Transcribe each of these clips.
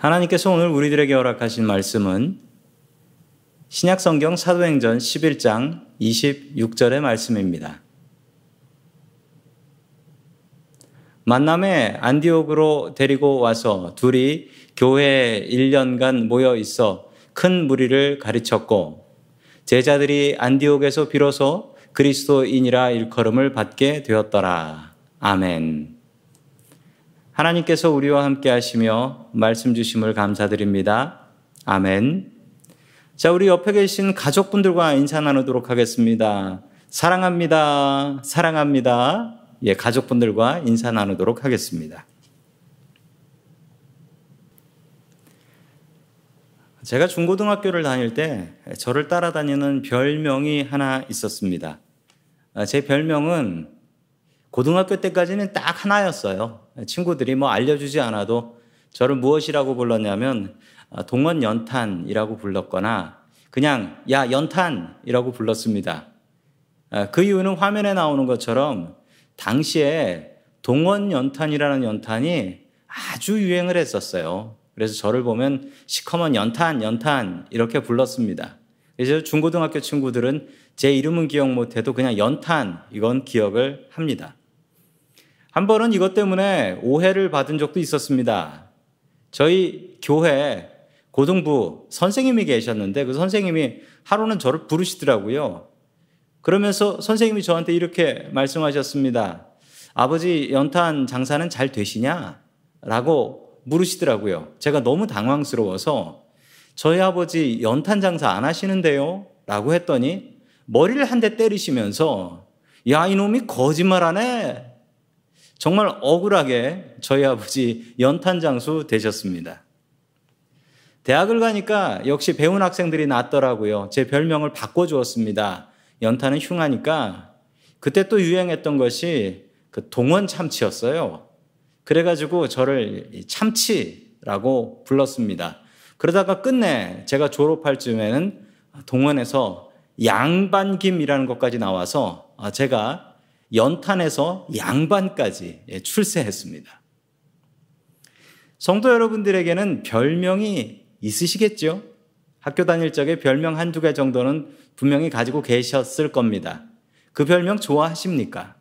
하나님께서 오늘 우리들에게 허락하신 말씀은 신약 성경 사도행전 11장 26절의 말씀입니다. 만남에 안디옥으로 데리고 와서 둘이 교회에 1년간 모여 있어 큰 무리를 가르쳤고 제자들이 안디옥에서 비로소 그리스도인이라 일컬음을 받게 되었더라. 아멘. 하나님께서 우리와 함께 하시며 말씀 주심을 감사드립니다. 아멘. 자, 우리 옆에 계신 가족분들과 인사 나누도록 하겠습니다. 사랑합니다. 사랑합니다. 예, 가족분들과 인사 나누도록 하겠습니다. 제가 중고등학교를 다닐 때 저를 따라다니는 별명이 하나 있었습니다. 아, 제 별명은 고등학교 때까지는 딱 하나였어요. 친구들이 뭐 알려주지 않아도 저를 무엇이라고 불렀냐면 아, 동원 연탄이라고 불렀거나 그냥 야 연탄이라고 불렀습니다. 아, 그 이유는 화면에 나오는 것처럼 당시에 동원 연탄이라는 연탄이 아주 유행을 했었어요. 그래서 저를 보면 시커먼 연탄, 연탄 이렇게 불렀습니다. 그래서 중고등학교 친구들은 제 이름은 기억 못해도 그냥 연탄 이건 기억을 합니다. 한 번은 이것 때문에 오해를 받은 적도 있었습니다. 저희 교회 고등부 선생님이 계셨는데 그 선생님이 하루는 저를 부르시더라고요. 그러면서 선생님이 저한테 이렇게 말씀하셨습니다. 아버지 연탄 장사는 잘 되시냐? 라고 물으시더라고요. 제가 너무 당황스러워서 저희 아버지 연탄 장사 안 하시는데요? 라고 했더니 머리를 한 대 때리시면서 야, 이놈이 거짓말 하네. 정말 억울하게 저희 아버지 연탄 장수 되셨습니다. 대학을 가니까 역시 배운 학생들이 낫더라고요. 제 별명을 바꿔주었습니다. 연탄은 흉하니까 그때 또 유행했던 것이 그 동원 참치였어요. 그래가지고 저를 참치라고 불렀습니다. 그러다가 끝내 제가 졸업할 즈음에는 동원에서 양반김이라는 것까지 나와서 제가 연탄에서 양반까지 예, 출세했습니다. 성도 여러분들에게는 별명이 있으시겠죠? 학교 다닐 적에 별명 한두 개 정도는 분명히 가지고 계셨을 겁니다. 그 별명 좋아하십니까?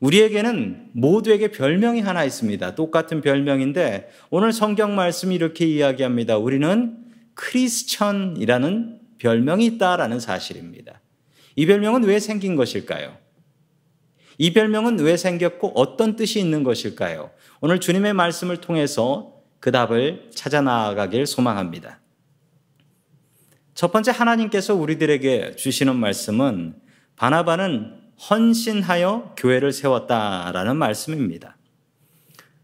우리에게는 모두에게 별명이 하나 있습니다. 똑같은 별명인데 오늘 성경 말씀이 이렇게 이야기합니다. 우리는 크리스천이라는 별명이 있다라는 사실입니다. 이 별명은 왜 생긴 것일까요? 이 별명은 왜 생겼고 어떤 뜻이 있는 것일까요? 오늘 주님의 말씀을 통해서 그 답을 찾아 나가길 소망합니다. 첫 번째 하나님께서 우리들에게 주시는 말씀은 바나바는 헌신하여 교회를 세웠다라는 말씀입니다.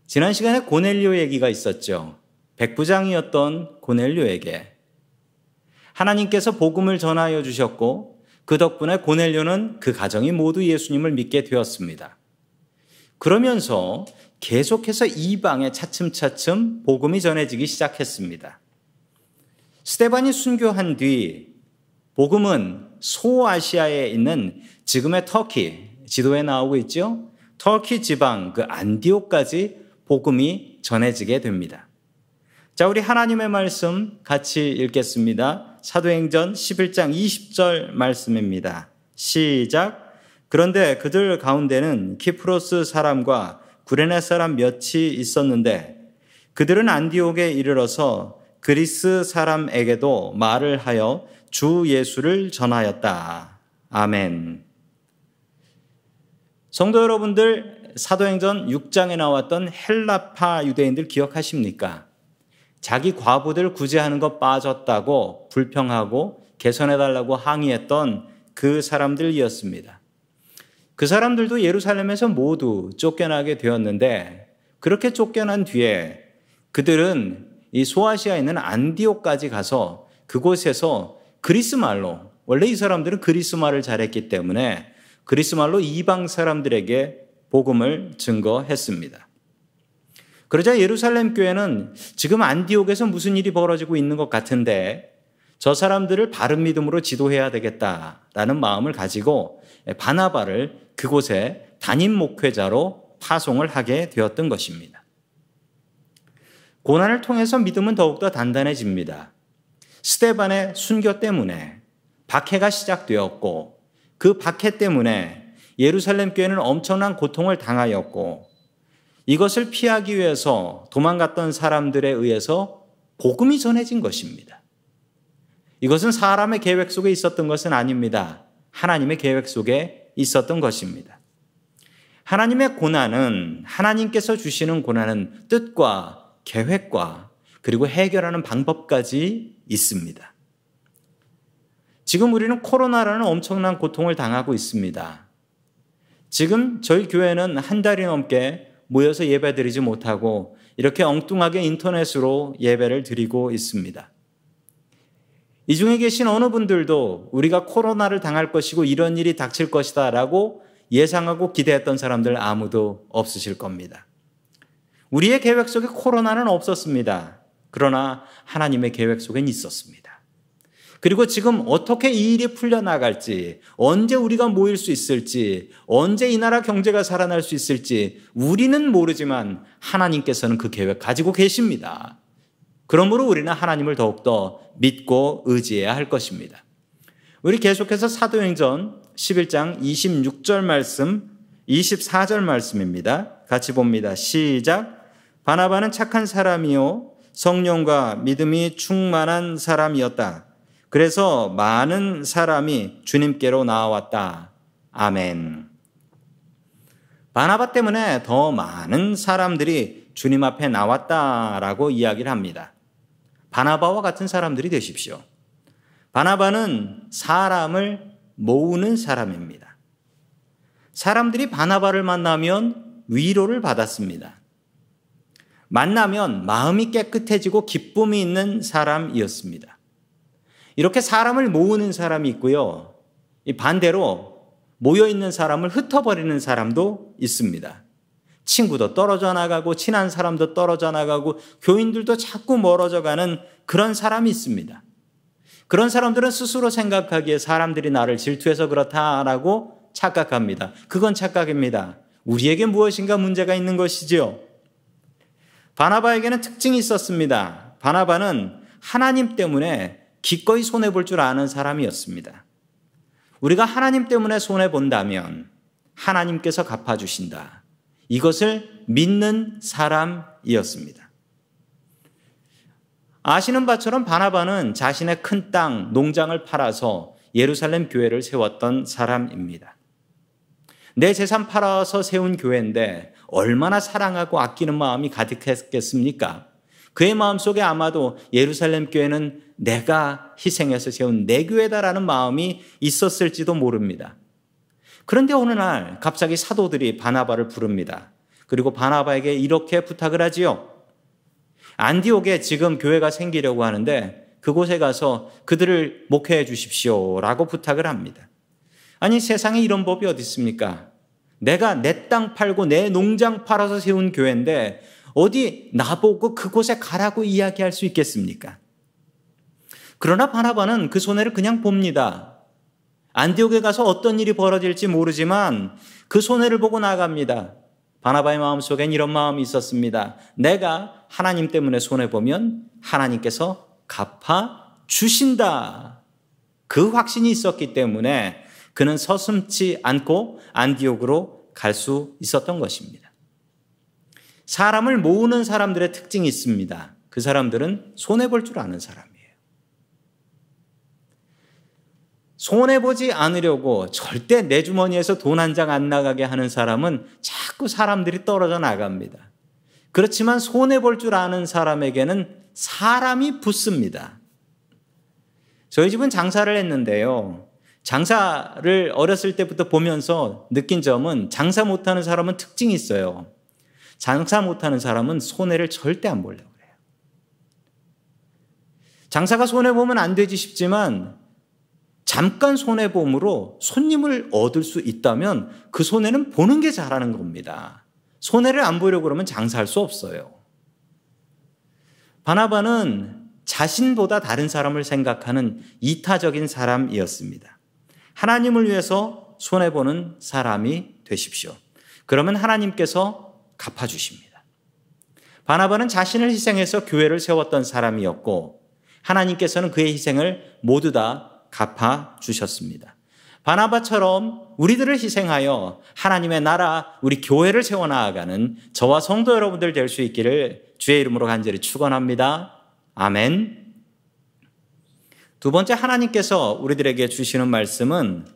지난 시간에 고넬료 얘기가 있었죠. 백부장이었던 고넬료에게 하나님께서 복음을 전하여 주셨고 그 덕분에 고넬료는 그 가정이 모두 예수님을 믿게 되었습니다. 그러면서 계속해서 이방에 차츰차츰 복음이 전해지기 시작했습니다. 스테반이 순교한 뒤 복음은 소아시아에 있는 지금의 터키 지도에 나오고 있죠. 터키 지방 그 안디오까지 복음이 전해지게 됩니다. 자, 우리 하나님의 말씀 같이 읽겠습니다. 사도행전 11장 20절 말씀입니다. 시작. 그런데 그들 가운데는 키프로스 사람과 구레네 사람 몇이 있었는데 그들은 안디옥에 이르러서 그리스 사람에게도 말을 하여 주 예수를 전하였다. 아멘. 성도 여러분들 사도행전 6장에 나왔던 헬라파 유대인들 기억하십니까? 자기 과부들 구제하는 것 빠졌다고 불평하고 개선해달라고 항의했던 그 사람들이었습니다. 그 사람들도 예루살렘에서 모두 쫓겨나게 되었는데 그렇게 쫓겨난 뒤에 그들은 이 소아시아에 있는 안디옥까지 가서 그곳에서 그리스 말로 원래 이 사람들은 그리스 말을 잘했기 때문에 그리스 말로 이방 사람들에게 복음을 증거했습니다. 그러자 예루살렘 교회는 지금 안디옥에서 무슨 일이 벌어지고 있는 것 같은데 저 사람들을 바른 믿음으로 지도해야 되겠다라는 마음을 가지고 바나바를 그곳에 담임 목회자로 파송을 하게 되었던 것입니다. 고난을 통해서 믿음은 더욱더 단단해집니다. 스테반의 순교 때문에 박해가 시작되었고 그 박해 때문에 예루살렘 교회는 엄청난 고통을 당하였고 이것을 피하기 위해서 도망갔던 사람들에 의해서 복음이 전해진 것입니다. 이것은 사람의 계획 속에 있었던 것은 아닙니다. 하나님의 계획 속에 있었던 것입니다. 하나님의 고난은 하나님께서 주시는 고난은 뜻과 계획과 그리고 해결하는 방법까지 있습니다. 지금 우리는 코로나라는 엄청난 고통을 당하고 있습니다. 지금 저희 교회는 한 달이 넘게 모여서 예배 드리지 못하고 이렇게 엉뚱하게 인터넷으로 예배를 드리고 있습니다. 이 중에 계신 어느 분들도 우리가 코로나를 당할 것이고 이런 일이 닥칠 것이다 라고 예상하고 기대했던 사람들 아무도 없으실 겁니다. 우리의 계획 속에 코로나는 없었습니다. 그러나 하나님의 계획 속엔 있었습니다. 그리고 지금 어떻게 이 일이 풀려나갈지, 언제 우리가 모일 수 있을지, 언제 이 나라 경제가 살아날 수 있을지, 우리는 모르지만 하나님께서는 그 계획 가지고 계십니다. 그러므로 우리는 하나님을 더욱더 믿고 의지해야 할 것입니다. 우리 계속해서 사도행전 11장 26절 말씀, 24절 말씀입니다. 같이 봅니다. 시작. 바나바는 착한 사람이요. 성령과 믿음이 충만한 사람이었다. 그래서 많은 사람이 주님께로 나왔다. 아멘. 바나바 때문에 더 많은 사람들이 주님 앞에 나왔다라고 이야기를 합니다. 바나바와 같은 사람들이 되십시오. 바나바는 사람을 모으는 사람입니다. 사람들이 바나바를 만나면 위로를 받았습니다. 만나면 마음이 깨끗해지고 기쁨이 있는 사람이었습니다. 이렇게 사람을 모으는 사람이 있고요. 반대로 모여 있는 사람을 흩어버리는 사람도 있습니다. 친구도 떨어져 나가고 친한 사람도 떨어져 나가고 교인들도 자꾸 멀어져 가는 그런 사람이 있습니다. 그런 사람들은 스스로 생각하기에 사람들이 나를 질투해서 그렇다라고 착각합니다. 그건 착각입니다. 우리에게 무엇인가 문제가 있는 것이지요. 바나바에게는 특징이 있었습니다. 바나바는 하나님 때문에 기꺼이 손해볼 줄 아는 사람이었습니다. 우리가 하나님 때문에 손해본다면 하나님께서 갚아주신다. 이것을 믿는 사람이었습니다. 아시는 바처럼 바나바는 자신의 큰 땅, 농장을 팔아서 예루살렘 교회를 세웠던 사람입니다. 내 재산 팔아서 세운 교회인데 얼마나 사랑하고 아끼는 마음이 가득했겠습니까? 그의 마음속에 아마도 예루살렘 교회는 내가 희생해서 세운 내 교회다라는 마음이 있었을지도 모릅니다. 그런데 어느 날 갑자기 사도들이 바나바를 부릅니다. 그리고 바나바에게 이렇게 부탁을 하지요. 안디옥에 지금 교회가 생기려고 하는데 그곳에 가서 그들을 목회해 주십시오. 라고 부탁을 합니다. 아니, 세상에 이런 법이 어디 있습니까? 내가 내 땅 팔고 내 농장 팔아서 세운 교회인데 어디 나보고 그곳에 가라고 이야기할 수 있겠습니까? 그러나 바나바는 그 손해를 그냥 봅니다. 안디옥에 가서 어떤 일이 벌어질지 모르지만 그 손해를 보고 나갑니다. 바나바의 마음속엔 이런 마음이 있었습니다. 내가 하나님 때문에 손해 보면 하나님께서 갚아 주신다. 그 확신이 있었기 때문에 그는 서슴지 않고 안디옥으로 갈 수 있었던 것입니다. 사람을 모으는 사람들의 특징이 있습니다. 그 사람들은 손해 볼 줄 아는 사람이에요. 손해보지 않으려고 절대 내 주머니에서 돈 한 장 안 나가게 하는 사람은 자꾸 사람들이 떨어져 나갑니다. 그렇지만 손해볼 줄 아는 사람에게는 사람이 붙습니다. 저희 집은 장사를 했는데요. 장사를 어렸을 때부터 보면서 느낀 점은 장사 못하는 사람은 특징이 있어요. 장사 못하는 사람은 손해를 절대 안 보려고 그래요. 장사가 손해보면 안 되지 싶지만 잠깐 손해보험으로 손님을 얻을 수 있다면 그 손해는 보는 게 잘하는 겁니다. 손해를 안 보려고 그러면 장사할 수 없어요. 바나바는 자신보다 다른 사람을 생각하는 이타적인 사람이었습니다. 하나님을 위해서 손해보는 사람이 되십시오. 그러면 하나님께서 갚아주십니다. 바나바는 자신을 희생해서 교회를 세웠던 사람이었고 하나님께서는 그의 희생을 모두 다 갚아 주셨습니다. 바나바처럼 우리들을 희생하여 하나님의 나라, 우리 교회를 세워나가는 저와 성도 여러분들 될 수 있기를 주의 이름으로 간절히 축원합니다. 아멘. 두 번째 하나님께서 우리들에게 주시는 말씀은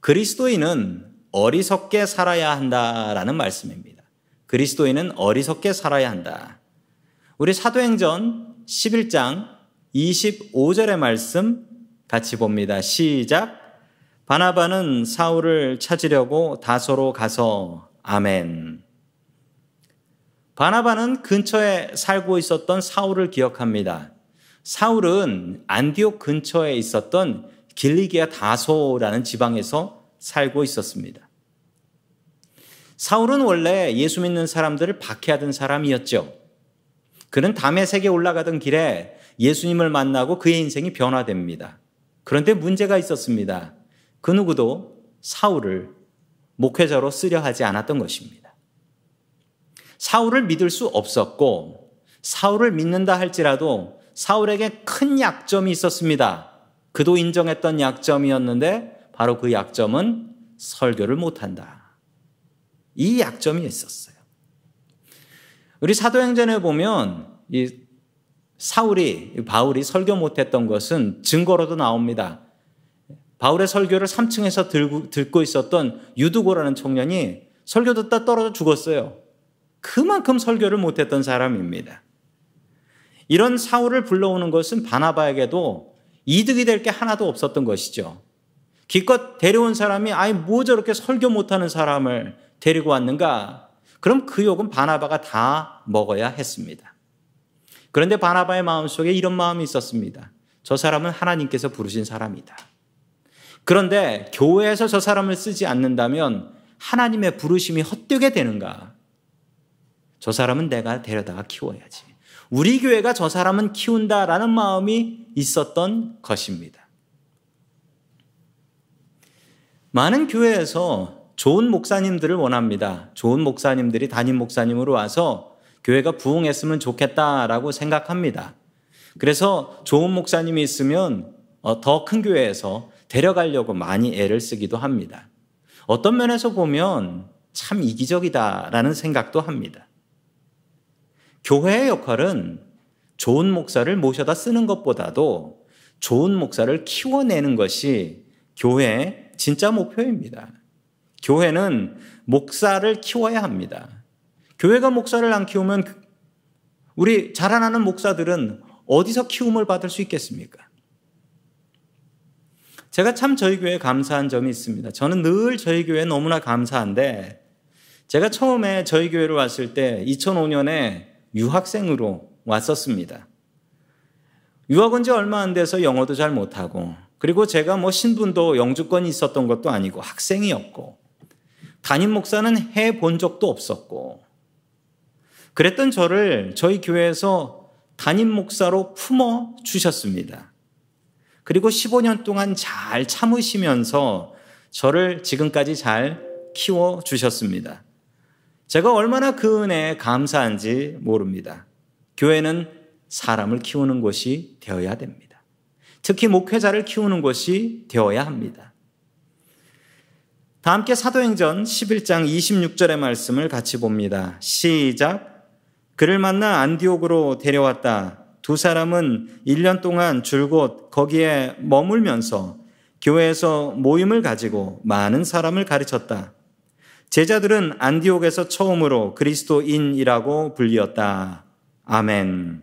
그리스도인은 어리석게 살아야 한다라는 말씀입니다. 그리스도인은 어리석게 살아야 한다. 우리 사도행전 11장 25절의 말씀 같이 봅니다. 시작. 바나바는 사울을 찾으려고 다소로 가서 아멘. 바나바는 근처에 살고 있었던 사울을 기억합니다. 사울은 안디옥 근처에 있었던 길리기아 다소라는 지방에서 살고 있었습니다. 사울은 원래 예수 믿는 사람들을 박해하던 사람이었죠. 그는 담의 세계 올라가던 길에 예수님을 만나고 그의 인생이 변화됩니다. 그런데 문제가 있었습니다. 그 누구도 사울을 목회자로 쓰려 하지 않았던 것입니다. 사울을 믿을 수 없었고 사울을 믿는다 할지라도 사울에게 큰 약점이 있었습니다. 그도 인정했던 약점이었는데 바로 그 약점은 설교를 못한다. 이 약점이 있었어요. 우리 사도행전에 보면 이 사울이 바울이 설교 못했던 것은 증거로도 나옵니다. 바울의 설교를 3층에서 들고, 듣고 있었던 유두고라는 청년이 설교 듣다 떨어져 죽었어요. 그만큼 설교를 못했던 사람입니다. 이런 사울을 불러오는 것은 바나바에게도 이득이 될 게 하나도 없었던 것이죠. 기껏 데려온 사람이 아이 뭐 저렇게 설교 못하는 사람을 데리고 왔는가? 그럼 그 욕은 바나바가 다 먹어야 했습니다. 그런데 바나바의 마음속에 이런 마음이 있었습니다. 저 사람은 하나님께서 부르신 사람이다. 그런데 교회에서 저 사람을 쓰지 않는다면 하나님의 부르심이 헛되게 되는가? 저 사람은 내가 데려다가 키워야지. 우리 교회가 저 사람은 키운다라는 마음이 있었던 것입니다. 많은 교회에서 좋은 목사님들을 원합니다. 좋은 목사님들이 담임 목사님으로 와서 교회가 부흥했으면 좋겠다라고 생각합니다. 그래서 좋은 목사님이 있으면 어, 더큰 교회에서 데려가려고 많이 애를 쓰기도 합니다. 어떤 면에서 보면 참 이기적이다라는 생각도 합니다. 교회의 역할은 좋은 목사를 모셔다 쓰는 것보다도 좋은 목사를 키워내는 것이 교회의 진짜 목표입니다. 교회는 목사를 키워야 합니다. 교회가 목사를 안 키우면 우리 자라나는 목사들은 어디서 키움을 받을 수 있겠습니까? 제가 참 저희 교회에 감사한 점이 있습니다. 저는 늘 저희 교회에 너무나 감사한데 제가 처음에 저희 교회로 왔을 때 2005년에 유학생으로 왔었습니다. 유학 온 지 얼마 안 돼서 영어도 잘 못하고 그리고 제가 뭐 신분도 영주권이 있었던 것도 아니고 학생이었고 담임 목사는 해 본 적도 없었고 그랬던 저를 저희 교회에서 담임 목사로 품어 주셨습니다. 그리고 15년 동안 잘 참으시면서 저를 지금까지 잘 키워 주셨습니다. 제가 얼마나 그 은혜에 감사한지 모릅니다. 교회는 사람을 키우는 곳이 되어야 됩니다. 특히 목회자를 키우는 곳이 되어야 합니다. 다 함께 사도행전 11장 26절의 말씀을 같이 봅니다. 시작. 그를 만나 안디옥으로 데려왔다. 두 사람은 1년 동안 줄곧 거기에 머물면서 교회에서 모임을 가지고 많은 사람을 가르쳤다. 제자들은 안디옥에서 처음으로 그리스도인이라고 불리었다. 아멘.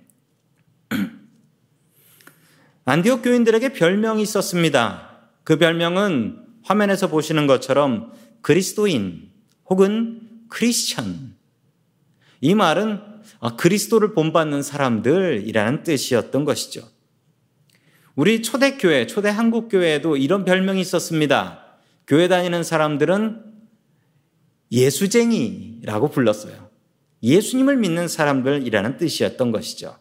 안디옥 교인들에게 별명이 있었습니다. 그 별명은 화면에서 보시는 것처럼 그리스도인 혹은 크리스천. 이 말은 그리스도를 본받는 사람들이라는 뜻이었던 것이죠. 우리 초대교회, 초대 한국교회에도 이런 별명이 있었습니다. 교회 다니는 사람들은 예수쟁이라고 불렀어요. 예수님을 믿는 사람들이라는 뜻이었던 것이죠.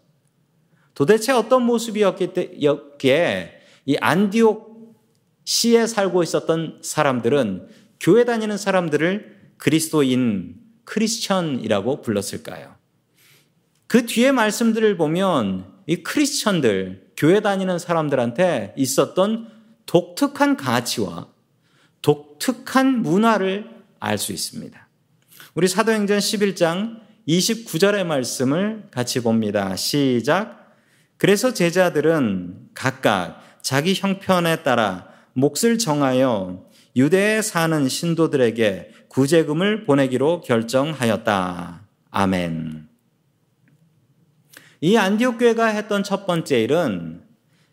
도대체 어떤 모습이었기에 이 안디옥 시에 살고 있었던 사람들은 교회 다니는 사람들을 그리스도인 크리스천이라고 불렀을까요? 그 뒤에 말씀들을 보면 이 크리스천들, 교회 다니는 사람들한테 있었던 독특한 가치와 독특한 문화를 알 수 있습니다. 우리 사도행전 11장 29절의 말씀을 같이 봅니다. 시작. 그래서 제자들은 각각 자기 형편에 따라 몫을 정하여 유대에 사는 신도들에게 구제금을 보내기로 결정하였다. 아멘. 이 안디옥 교회가 했던 첫 번째 일은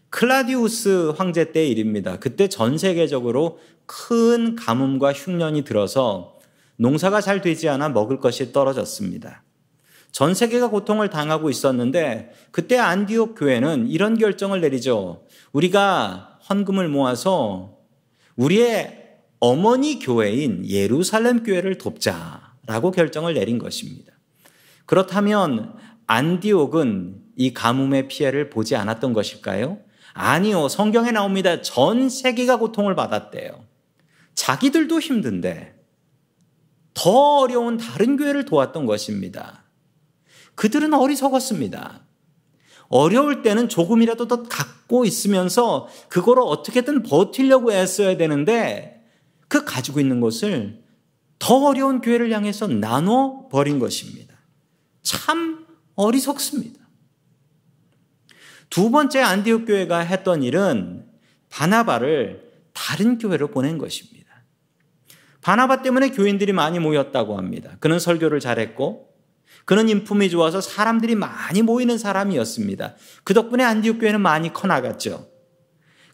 클라디우스 황제 때 일입니다. 그때 전 세계적으로 큰 가뭄과 흉년이 들어서 농사가 잘 되지 않아 먹을 것이 떨어졌습니다. 전 세계가 고통을 당하고 있었는데 그때 안디옥 교회는 이런 결정을 내리죠. 우리가 헌금을 모아서 우리의 어머니 교회인 예루살렘 교회를 돕자라고 결정을 내린 것입니다. 그렇다면 안디옥은 이 가뭄의 피해를 보지 않았던 것일까요? 아니요. 성경에 나옵니다. 전 세계가 고통을 받았대요. 자기들도 힘든데 더 어려운 다른 교회를 도왔던 것입니다. 그들은 어리석었습니다. 어려울 때는 조금이라도 더 갖고 있으면서 그거를 어떻게든 버티려고 애써야 되는데 그 가지고 있는 것을 더 어려운 교회를 향해서 나눠 버린 것입니다. 참 어리석습니다. 두 번째 안디옥 교회가 했던 일은 바나바를 다른 교회로 보낸 것입니다. 바나바 때문에 교인들이 많이 모였다고 합니다. 그는 설교를 잘했고 그는 인품이 좋아서 사람들이 많이 모이는 사람이었습니다. 그 덕분에 안디옥 교회는 많이 커 나갔죠.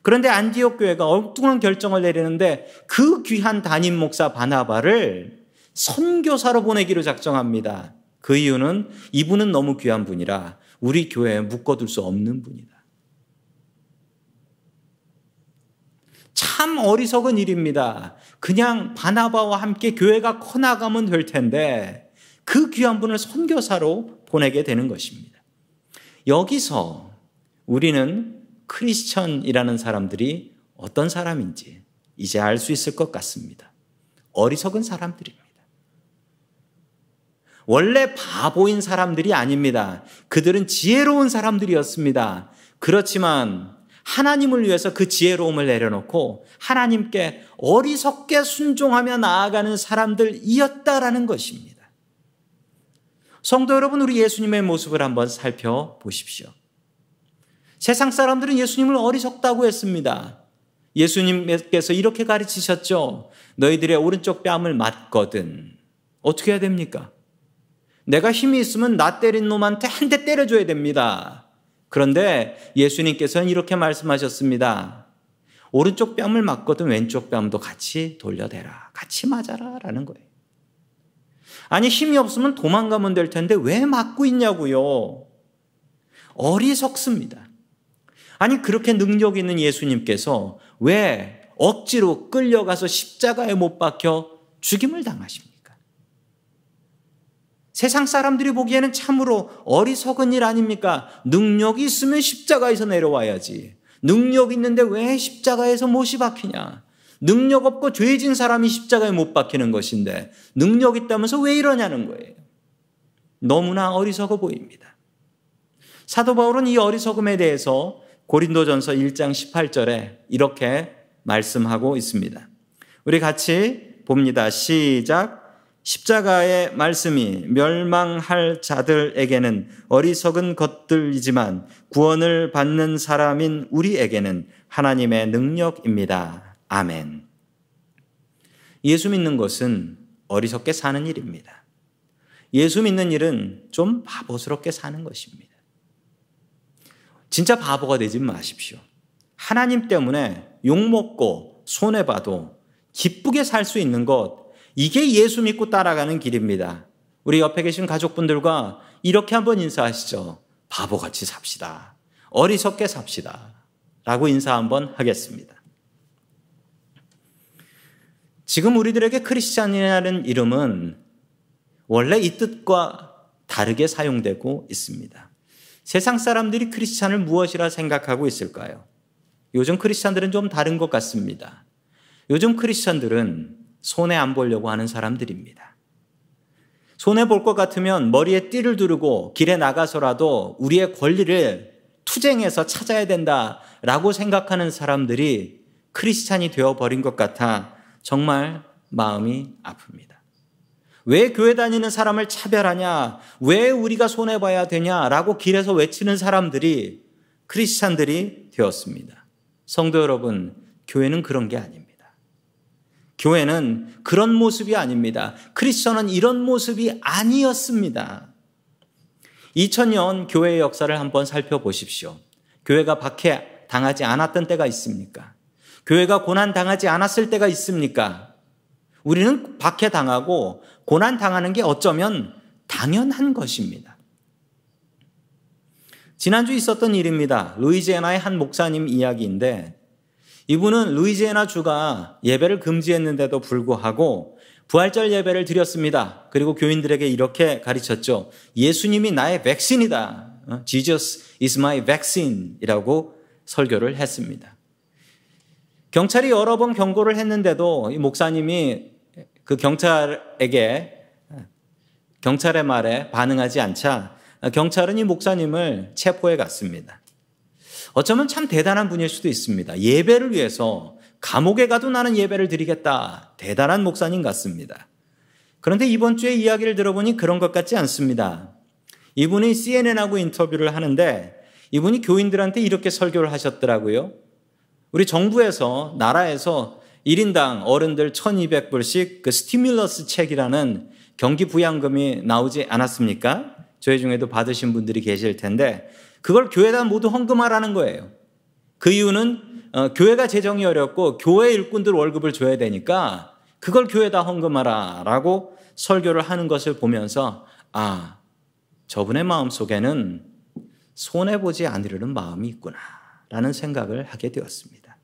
그런데 안디옥 교회가 엉뚱한 결정을 내리는데 그 귀한 담임 목사 바나바를 선교사로 보내기로 작정합니다. 그 이유는 이분은 너무 귀한 분이라 우리 교회에 묶어둘 수 없는 분이다. 참 어리석은 일입니다. 그냥 바나바와 함께 교회가 커나가면 될 텐데 그 귀한 분을 선교사로 보내게 되는 것입니다. 여기서 우리는 크리스천이라는 사람들이 어떤 사람인지 이제 알 수 있을 것 같습니다. 어리석은 사람들입니다. 원래 바보인 사람들이 아닙니다. 그들은 지혜로운 사람들이었습니다. 그렇지만 하나님을 위해서 그 지혜로움을 내려놓고 하나님께 어리석게 순종하며 나아가는 사람들이었다라는 것입니다. 성도 여러분, 우리 예수님의 모습을 한번 살펴보십시오. 세상 사람들은 예수님을 어리석다고 했습니다. 예수님께서 이렇게 가르치셨죠. 너희들의 오른쪽 뺨을 맞거든. 어떻게 해야 됩니까? 내가 힘이 있으면 나 때린 놈한테 한 대 때려줘야 됩니다. 그런데 예수님께서는 이렇게 말씀하셨습니다. 오른쪽 뺨을 맞거든 왼쪽 뺨도 같이 돌려대라. 같이 맞아라. 라는 거예요. 아니, 힘이 없으면 도망가면 될 텐데 왜 맞고 있냐고요? 어리석습니다. 아니, 그렇게 능력 있는 예수님께서 왜 억지로 끌려가서 십자가에 못 박혀 죽임을 당하십니까? 세상 사람들이 보기에는 참으로 어리석은 일 아닙니까? 능력이 있으면 십자가에서 내려와야지. 능력 있는데 왜 십자가에서 못이 박히냐? 능력 없고 죄진 사람이 십자가에 못 박히는 것인데 능력 있다면서 왜 이러냐는 거예요. 너무나 어리석어 보입니다. 사도 바울은 이 어리석음에 대해서 고린도전서 1장 18절에 이렇게 말씀하고 있습니다. 우리 같이 봅니다. 시작. 십자가의 말씀이 멸망할 자들에게는 어리석은 것들이지만 구원을 받는 사람인 우리에게는 하나님의 능력입니다. 아멘. 예수 믿는 것은 어리석게 사는 일입니다. 예수 믿는 일은 좀 바보스럽게 사는 것입니다. 진짜 바보가 되지 마십시오. 하나님 때문에 욕먹고 손해봐도 기쁘게 살 수 있는 것 이게 예수 믿고 따라가는 길입니다. 우리 옆에 계신 가족분들과 이렇게 한번 인사하시죠. 바보같이 삽시다. 어리석게 삽시다. 라고 인사 한번 하겠습니다. 지금 우리들에게 크리스찬이라는 이름은 원래 이 뜻과 다르게 사용되고 있습니다. 세상 사람들이 크리스찬을 무엇이라 생각하고 있을까요? 요즘 크리스찬들은 좀 다른 것 같습니다. 요즘 크리스찬들은 손해 안 보려고 하는 사람들입니다. 손해 볼 것 같으면 머리에 띠를 두르고 길에 나가서라도 우리의 권리를 투쟁해서 찾아야 된다라고 생각하는 사람들이 크리스찬이 되어버린 것 같아 정말 마음이 아픕니다. 왜 교회 다니는 사람을 차별하냐? 왜 우리가 손해봐야 되냐 라고 길에서 외치는 사람들이 크리스찬들이 되었습니다. 성도 여러분, 교회는 그런 게 아닙니다. 교회는 그런 모습이 아닙니다. 크리스천은 이런 모습이 아니었습니다. 2000년 교회의 역사를 한번 살펴보십시오. 교회가 박해 당하지 않았던 때가 있습니까? 교회가 고난 당하지 않았을 때가 있습니까? 우리는 박해 당하고 고난 당하는 게 어쩌면 당연한 것입니다. 지난주 있었던 일입니다. 루이지애나의 한 목사님 이야기인데 이분은 루이지애나 주가 예배를 금지했는데도 불구하고 부활절 예배를 드렸습니다. 그리고 교인들에게 이렇게 가르쳤죠. 예수님이 나의 백신이다. 어? Jesus is my vaccine 이라고 설교를 했습니다. 경찰이 여러 번 경고를 했는데도 이 목사님이 그 경찰에게 경찰의 말에 반응하지 않자 경찰은 이 목사님을 체포해 갔습니다. 어쩌면 참 대단한 분일 수도 있습니다. 예배를 위해서 감옥에 가도 나는 예배를 드리겠다. 대단한 목사님 같습니다. 그런데 이번 주에 이야기를 들어보니 그런 것 같지 않습니다. 이분이 CNN하고 인터뷰를 하는데 이분이 교인들한테 이렇게 설교를 하셨더라고요. 우리 정부에서, 나라에서 1인당 어른들 1200불씩 그 스티뮬러스 책이라는 경기 부양금이 나오지 않았습니까? 저희 중에도 받으신 분들이 계실 텐데 그걸 교회다 모두 헌금하라는 거예요. 그 이유는 어, 교회가 재정이 어렵고 교회 일꾼들 월급을 줘야 되니까 그걸 교회다 헌금하라라고 설교를 하는 것을 보면서 아 저분의 마음 속에는 손해 보지 않으려는 마음이 있구나라는 생각을 하게 되었습니다.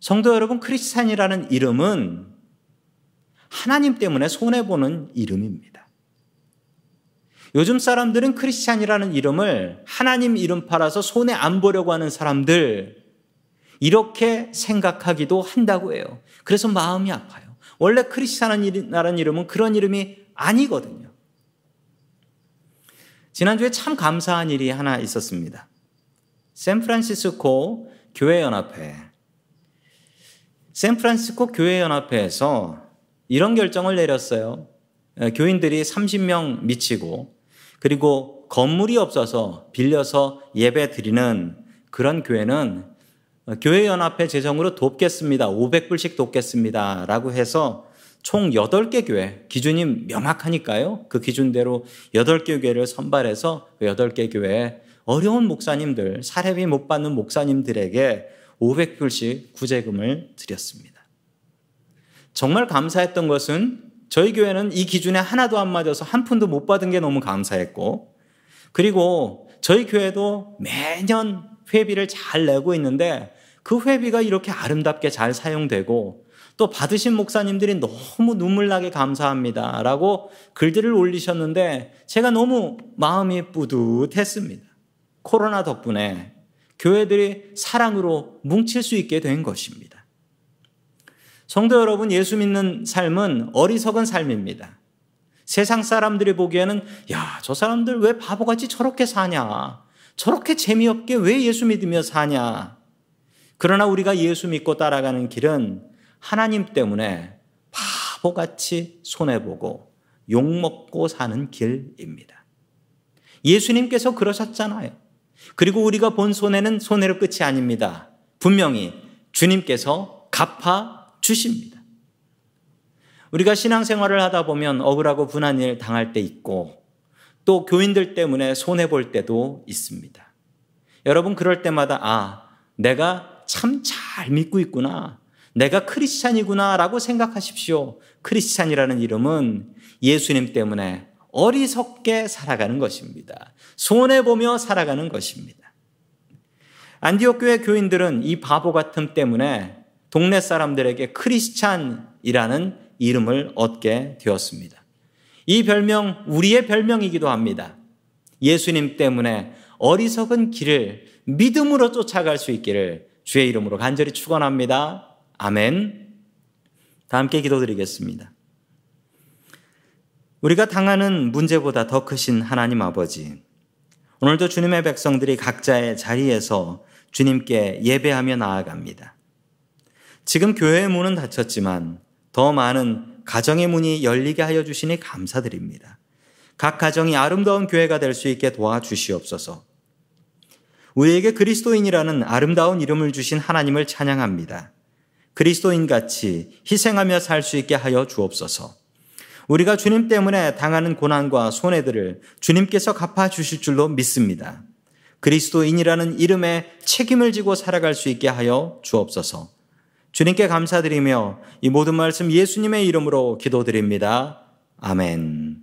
성도 여러분 크리스찬이라는 이름은 하나님 때문에 손해 보는 이름입니다. 요즘 사람들은 크리스찬이라는 이름을 하나님 이름 팔아서 손에 안 보려고 하는 사람들 이렇게 생각하기도 한다고 해요. 그래서 마음이 아파요. 원래 크리스찬이라는 이름은 그런 이름이 아니거든요. 지난주에 참 감사한 일이 하나 있었습니다. 샌프란시스코 교회연합회. 샌프란시스코 교회연합회에서 이런 결정을 내렸어요. 교인들이 30명 미치고 그리고 건물이 없어서 빌려서 예배 드리는 그런 교회는 교회연합회 재정으로 돕겠습니다. 500불씩 돕겠습니다. 라고 해서 총 8개 교회, 기준이 명확하니까요. 그 기준대로 8개 교회를 선발해서 그 8개 교회 어려운 목사님들, 사례비 못 받는 목사님들에게 500불씩 구제금을 드렸습니다. 정말 감사했던 것은 저희 교회는 이 기준에 하나도 안 맞아서 한 푼도 못 받은 게 너무 감사했고, 그리고 저희 교회도 매년 회비를 잘 내고 있는데 그 회비가 이렇게 아름답게 잘 사용되고 또 받으신 목사님들이 너무 눈물나게 감사합니다. 라고 글들을 올리셨는데 제가 너무 마음이 뿌듯했습니다. 코로나 덕분에 교회들이 사랑으로 뭉칠 수 있게 된 것입니다. 성도 여러분, 예수 믿는 삶은 어리석은 삶입니다. 세상 사람들이 보기에는, 야, 저 사람들 왜 바보같이 저렇게 사냐? 저렇게 재미없게 왜 예수 믿으며 사냐? 그러나 우리가 예수 믿고 따라가는 길은 하나님 때문에 바보같이 손해보고 욕먹고 사는 길입니다. 예수님께서 그러셨잖아요. 그리고 우리가 본 손해는 손해로 끝이 아닙니다. 분명히 주님께서 갚아 주십니다. 우리가 신앙생활을 하다 보면 억울하고 분한 일 당할 때 있고 또 교인들 때문에 손해볼 때도 있습니다. 여러분 그럴 때마다 아, 내가 참 잘 믿고 있구나. 내가 크리스찬이구나 라고 생각하십시오. 크리스찬이라는 이름은 예수님 때문에 어리석게 살아가는 것입니다. 손해보며 살아가는 것입니다. 안디옥 교회 교인들은 이 바보 같음 때문에 동네 사람들에게 크리스찬이라는 이름을 얻게 되었습니다. 이 별명 우리의 별명이기도 합니다. 예수님 때문에 어리석은 길을 믿음으로 쫓아갈 수 있기를 주의 이름으로 간절히 축원합니다. 아멘. 다 함께 기도드리겠습니다. 우리가 당하는 문제보다 더 크신 하나님 아버지, 오늘도 주님의 백성들이 각자의 자리에서 주님께 예배하며 나아갑니다. 지금 교회의 문은 닫혔지만 더 많은 가정의 문이 열리게 하여 주시니 감사드립니다. 각 가정이 아름다운 교회가 될 수 있게 도와주시옵소서. 우리에게 그리스도인이라는 아름다운 이름을 주신 하나님을 찬양합니다. 그리스도인 같이 희생하며 살 수 있게 하여 주옵소서. 우리가 주님 때문에 당하는 고난과 손해들을 주님께서 갚아 주실 줄로 믿습니다. 그리스도인이라는 이름에 책임을 지고 살아갈 수 있게 하여 주옵소서. 주님께 감사드리며 이 모든 말씀 예수님의 이름으로 기도드립니다. 아멘.